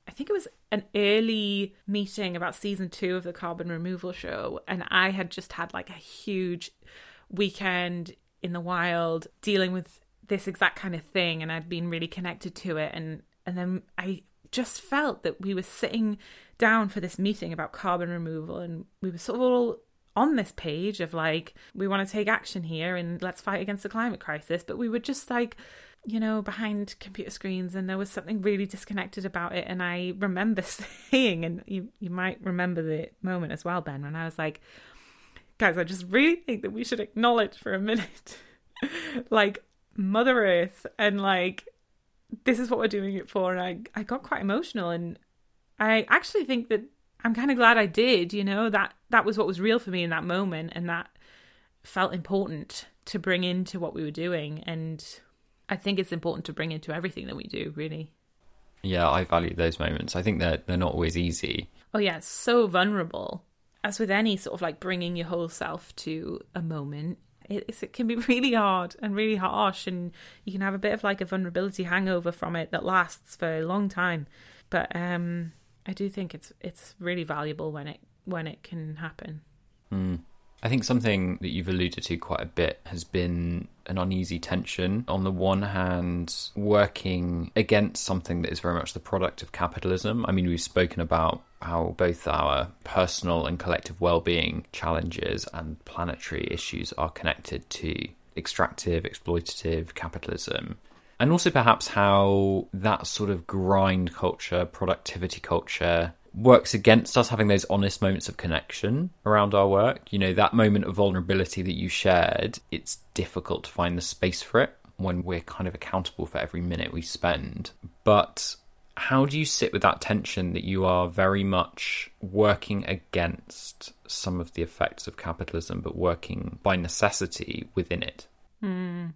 I think it was an early meeting about season two of the carbon removal show, and I had just had like a huge weekend in the wild dealing with this exact kind of thing, and I'd been really connected to it, and and then I just felt that we were sitting down for this meeting about carbon removal, and we were sort of all on this page of like we want to take action here and let's fight against the climate crisis but we were just like you know behind computer screens and there was something really disconnected about it. And i remember <laughs> saying and you you might remember the moment as well ben when i was like guys i just really think that we should acknowledge for a minute <laughs> like mother earth and like this is what we're doing it for. And i i got quite emotional and i actually think that I'm kind of glad I did, you know, that that was what was real for me in that moment and that felt important to bring into what we were doing and I think it's important to bring into everything that we do, really. Yeah, I value those moments. I think that they're, they're not always easy. Oh yeah, so vulnerable. as with any sort of like bringing your whole self to a moment, it, it can be <laughs> really hard and really harsh, and you can have a bit of like a vulnerability hangover from it that lasts for a long time. But um, I do think it's it's really valuable when it when it can happen. Mm. I think something that you've alluded to quite a bit has been an uneasy tension. On the one hand, working against something that is very much the product of capitalism. I mean, we've spoken about how both our personal and collective well-being challenges and planetary issues are connected to extractive, exploitative capitalism. And also perhaps how that sort of grind culture, productivity culture works against us having those honest moments of connection around our work. You know, that moment of vulnerability that you shared, it's difficult to find the space for it when we're kind of accountable for every minute we spend. But how do you sit with that tension that you are very much working against some of the effects of capitalism, but working by necessity within it? Mm.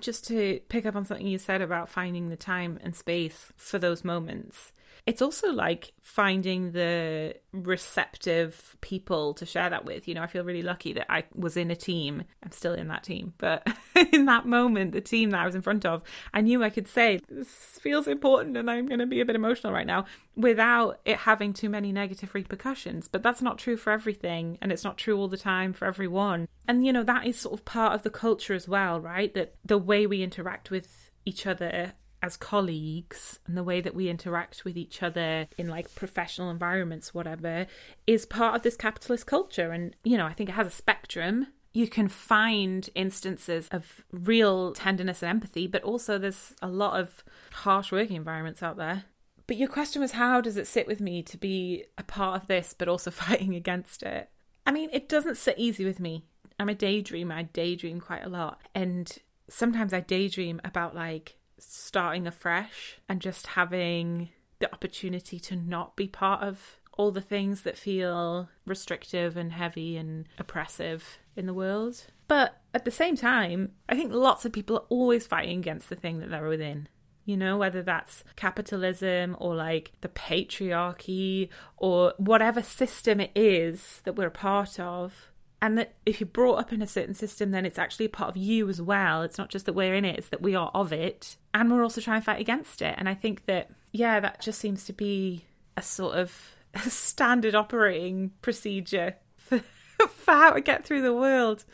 Just to pick up on something you said about finding the time and space for those moments, it's also like finding the receptive people to share that with. You know, I feel really lucky that I was in a team. I'm still in that team, but <laughs> in that moment, the team that I was in front of, I knew I could say, This feels important and I'm going to be a bit emotional right now without it having too many negative repercussions. But that's not true for everything, and it's not true all the time for everyone. And, you know, that is sort of part of the culture as well, right? That the way we interact with each other as colleagues and the way that we interact with each other in like professional environments whatever is part of this capitalist culture. And you know i think it has a spectrum. You can find instances of real tenderness and empathy but also there's a lot of harsh working environments out there. But your question was how does it sit with me to be a part of this but also <laughs> fighting against it? I mean it doesn't sit easy with me. I'm a daydreamer. I daydream quite a lot. And sometimes i daydream about like starting afresh and just having the opportunity to not be part of all the things that feel restrictive and heavy and oppressive in the world. But at the same time, I think lots of people are always fighting against the thing that they're within. You know, whether that's capitalism or like the patriarchy or whatever system it is that we're a part of and that if you're brought up in a certain system, then it's actually a part of you as well. It's not just that we're in it, it's that we are of it. And we're also trying to fight against it. And I think that, yeah, that just seems to be a sort of a <laughs> standard operating procedure for, <laughs> for how to get through the world.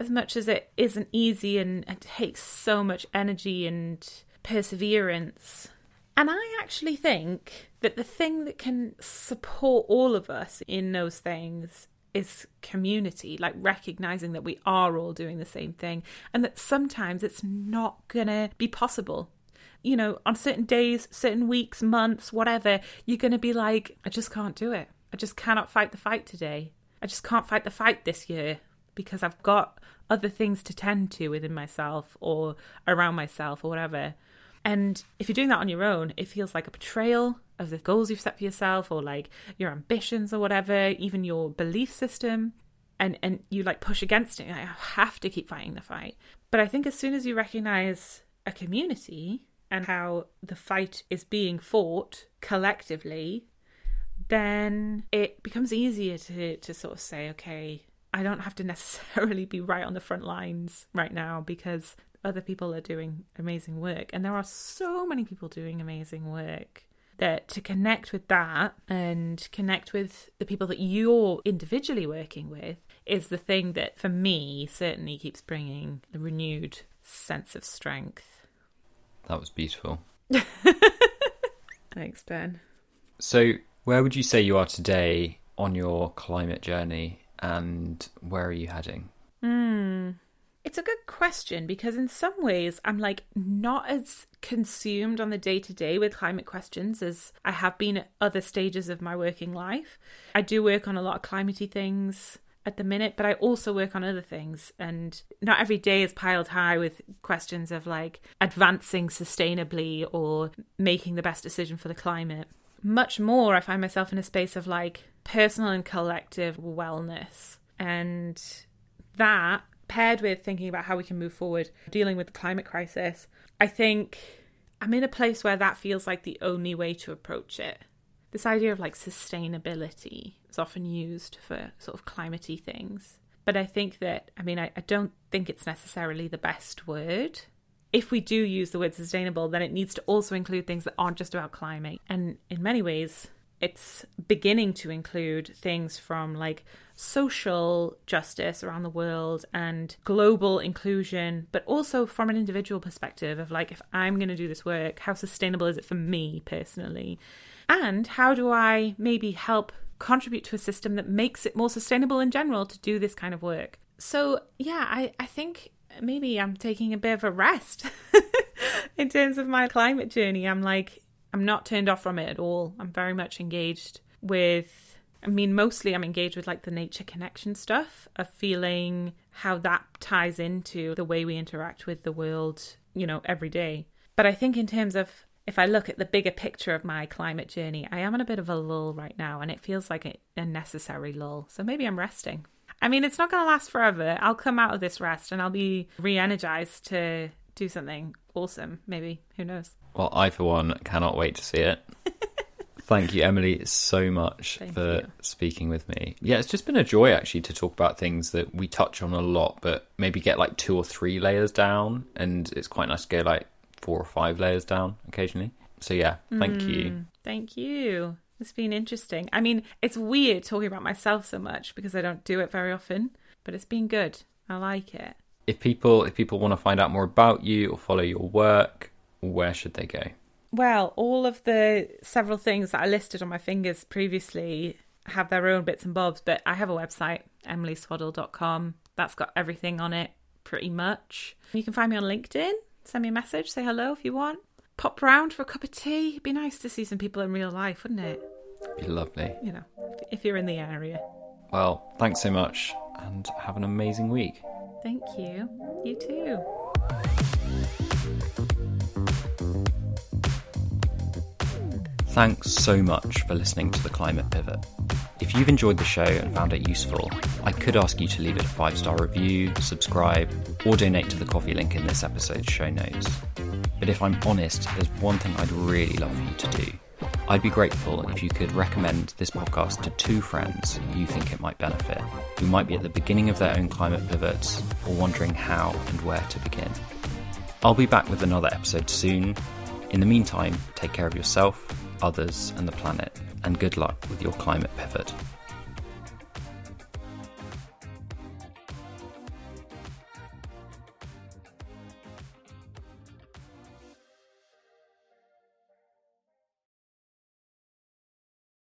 As much as it isn't easy and, and takes so much energy and perseverance. And I actually think that the thing that can support all of us in those things is community, like recognizing that we are all doing the same thing and that sometimes it's not gonna be possible. You know, on certain days, certain weeks, months, whatever, you're gonna be like, I just can't do it. I just cannot fight the fight today. I just can't fight the fight this year because I've got other things to tend to within myself or around myself or whatever. And if you're doing that on your own, it feels like a betrayal of the goals you've set for yourself or like your ambitions or whatever, even your belief system. And, and you like push against it. I have to keep fighting the fight. But I think as soon as you recognize a community and how the fight is being fought collectively, then it becomes easier to, to sort of say, okay, I don't have to <laughs> necessarily be right on the front lines right now because other people are doing amazing work. And there are so many people doing amazing work that to connect with that and connect with the people that you're individually working with is the thing that for me certainly keeps bringing a renewed sense of strength. That was beautiful. <laughs> Thanks, Ben. So, where would you say you are today on your climate journey and where are you heading? Hmm. It's a good question because in some ways I'm like not as consumed on the day to day with climate questions as I have been at other stages of my working life. I do work on a lot of climatey things at the minute, but I also work on other things. And not every day is piled high with questions of like advancing sustainably or making the best decision for the climate. Much more, I find myself in a space of like personal and collective wellness. And that paired with thinking about how we can move forward dealing with the climate crisis, I think I'm in a place where that feels like the only way to approach it. This idea of like sustainability. is often used for sort of climatey things. But I think that, I mean, I, I don't think it's necessarily the best word. If we do use the word sustainable, then it needs to also include things that aren't just about climate. And in many ways, it's beginning to include things from like social justice around the world and global inclusion, but also from an individual perspective of like, if I'm going to do this work, how sustainable is it for me personally? And how do I maybe help contribute to a system that makes it more sustainable in general to do this kind of work? So, yeah, I, I think maybe I'm taking a bit of a rest <laughs> in terms of my climate journey. I'm like, I'm not turned off from it at all. I'm very much engaged with, I mean, mostly I'm engaged with like the nature connection stuff of feeling how that ties into the way we interact with the world, you know, every day. But I think in terms of if I look at the bigger picture of my climate journey, I am in a bit of a lull right now and it feels like a, necessary lull. So maybe I'm resting. I mean, it's not going to last forever. I'll come out of this rest and I'll be re energized to do something awesome, maybe. Who knows? Well, I, for one, cannot wait to see it. <laughs> Thank you, Emily, so much Thank for you. speaking with me. Yeah, it's just been a joy actually to talk about things that we touch on a lot, but maybe get like two or three layers down. And it's quite nice to go like four or five layers down occasionally. So, yeah, thank you. Mm, Thank you. It's been interesting. I mean, it's weird talking about myself so much because I don't do it very often, but it's been good. I like it. If people if people want to find out more about you or follow your work, where should they go? Well, all of the several things that I listed on my fingers previously have their own bits and bobs, but I have a website, emilyswaddle.com. That's got everything on it pretty much. You can find me on LinkedIn, send me a message, say hello if you want. Pop round for a cup of tea. It'd be nice to see some people in real life, wouldn't it? Be lovely. You know, if you're in the area. Well, thanks so much and have an amazing week. Thank you. You too. Thanks so much for listening to the Climate Pivot. If you've enjoyed the show and found it useful, I could ask you to leave it a five star review, subscribe, or donate to the coffee link in this episode's show notes. But if I'm honest, there's one thing I'd really love for you to do. I'd be grateful if you could recommend this podcast to two friends you think it might benefit, who might be at the beginning of their own climate pivots or wondering how and where to begin. I'll be back with another episode soon. In the meantime, take care of yourself, others, and the planet, and good luck with your climate pivot.